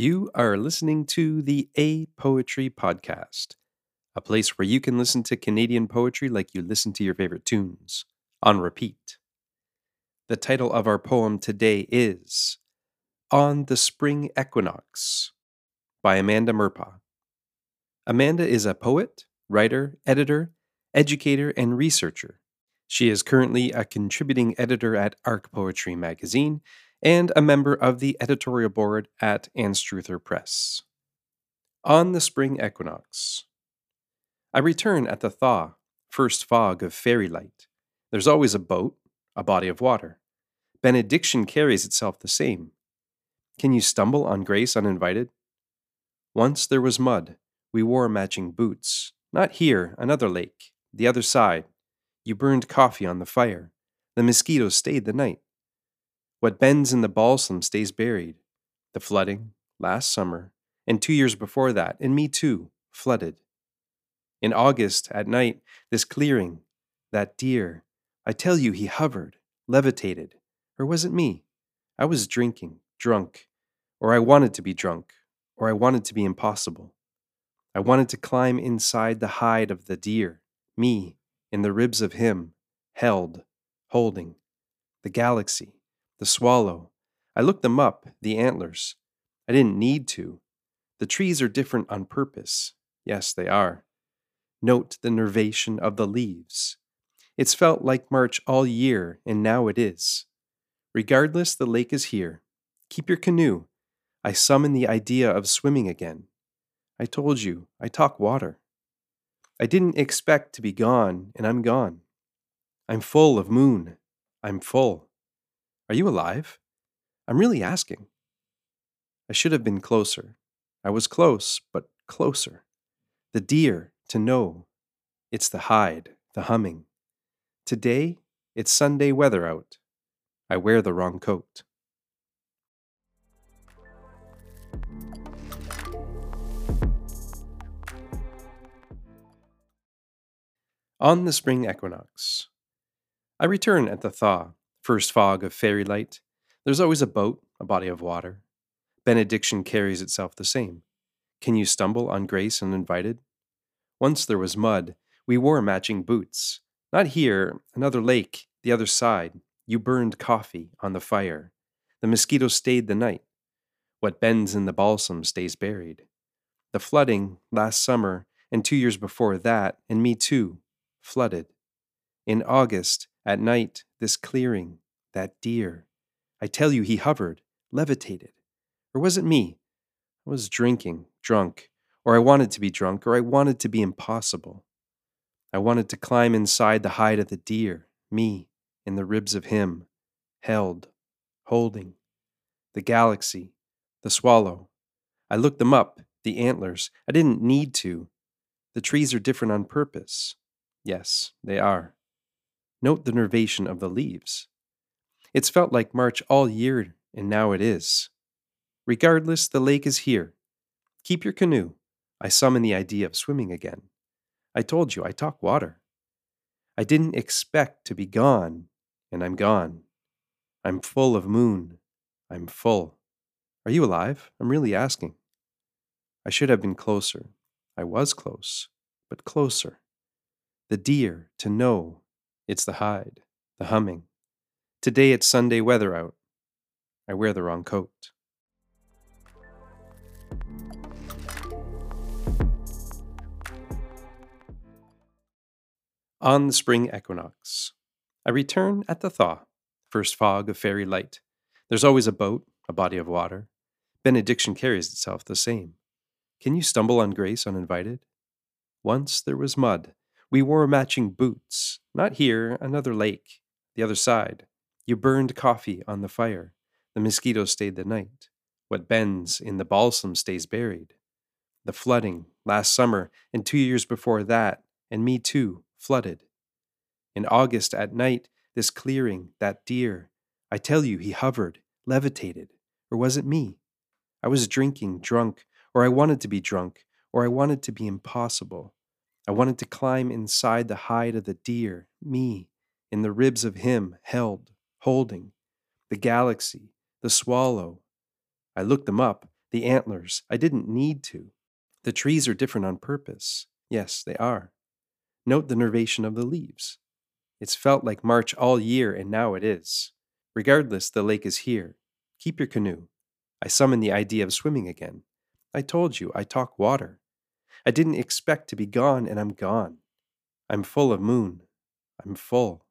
You are listening to the A Poetry Podcast, a place where you can listen to Canadian poetry like you listen to your favorite tunes, on repeat. The title of our poem today is On the Spring Equinox by Amanda Merpaw. Amanda is a poet, writer, editor, educator, and researcher. She is currently a contributing editor at Arc Poetry magazine and a member of the editorial board at Anstruther Press. On the spring equinox. I return at the thaw, first fog of fairy light. There's always a boat, a body of water. Benediction carries itself the same. Can you stumble on grace uninvited? Once there was mud. We wore matching boots. Not here, another lake, the other side. You burned coffee on the fire. The mosquitoes stayed the night. What bends in the balsam stays buried. The flooding, last summer, and two years before that, and me too, flooded. In August, at night, this clearing, that deer, I tell you he hovered, levitated. Or was it me? I was drinking, drunk, or I wanted to be drunk, or I wanted to be impossible. I wanted to climb inside the hide of the deer, me, in the ribs of him, held, holding, the galaxy, the swallow. I looked them up, the antlers. I didn't need to. The trees are different on purpose. Yes, they are. Note the nervation of the leaves. It's felt like March all year, and now it is. Regardless, the lake is here. Keep your canoe. I summon the idea of swimming again. I told you, I talk water. I didn't expect to be gone, and I'm gone. I'm full of moon. I'm full. Are you alive? I'm really asking. I should have been closer. I was close, but closer. The deer, to know. It's the hide, the humming. Today, it's Sunday weather out. I wear the wrong coat. On the spring equinox. I return at the thaw first fog of fairy light, there's always a boat, a body of water. Benediction carries itself the same. Can you stumble on grace uninvited? Once there was mud. We wore matching boots. Not here, another lake, the other side. You burned coffee on the fire. The mosquitoes stayed the night. What bends in the balsam stays buried. The flooding last summer and two years before that, and me too, flooded. In August, at night, this clearing, that deer. I tell you, he hovered, levitated. Or was it me? I was drinking, drunk, or I wanted to be drunk, or I wanted to be impossible. I wanted to climb inside the hide of the deer, me, in the ribs of him, held, holding. The galaxy, the swallow. I looked them up, the antlers. I didn't need to. The trees are different on purpose. Yes, they are. Note the nervation of the leaves. It's felt like March all year, and now it is. Regardless, the lake is here. Keep your canoe. I summon the idea of swimming again. I told you I talk water. I didn't expect to be gone, and I'm gone. I'm full of moon. I'm full. Are you alive? I'm really asking. I should have been closer. I was close, but closer. The deer to know it's the hide, the humming. Today it's Sunday weather out. I wear the wrong coat. On the spring equinox. I return at the thaw, first fog of fairy light. There's always a boat, a body of water. Benediction carries itself the same. Can you stumble on grace uninvited? Once there was mud. We wore matching boots. Not here, another lake, the other side. You burned coffee on the fire. The mosquitoes stayed the night. What bends in the balsam stays buried. The flooding, last summer, and two years before that, and me too, flooded. In August at night, this clearing, that deer, I tell you, he hovered, levitated. Or was it me? I was drinking, drunk, or I wanted to be drunk, or I wanted to be impossible. I wanted to climb inside the hide of the deer, me, in the ribs of him, held, holding, the galaxy, the swallow. I looked them up, The antlers, I didn't need to. The trees are different on purpose. Yes, they are. Note the nervation of the leaves. It's felt like March all year, and now it is. Regardless, the lake is here. Keep your canoe. I summon the idea of swimming again. I told you, I talk water. I didn't expect to be gone, and I'm gone. I'm full of moon. I'm full.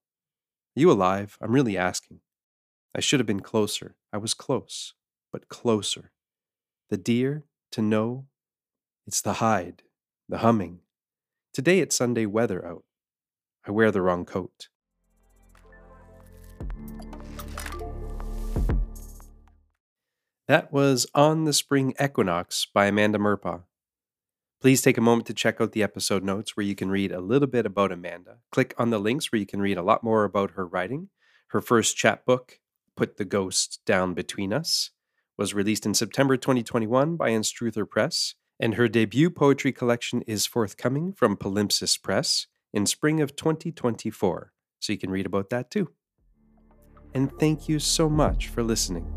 You alive? I'm really asking. I should have been closer. I was close, but closer. The deer, to know. It's the hide, the humming. Today it's Sunday weather out. I wear the wrong coat. That was On the Spring Equinox by Amanda Merpaw. Please take a moment to check out the episode notes where you can read a little bit about Amanda. Click on the links where you can read a lot more about her writing. Her first chapbook, Put the Ghost Down Between Us, was released in September 2021 by Anstruther Press, and her debut poetry collection is forthcoming from Palimpsest Press in spring of 2024. So you can read about that too. And thank you so much for listening.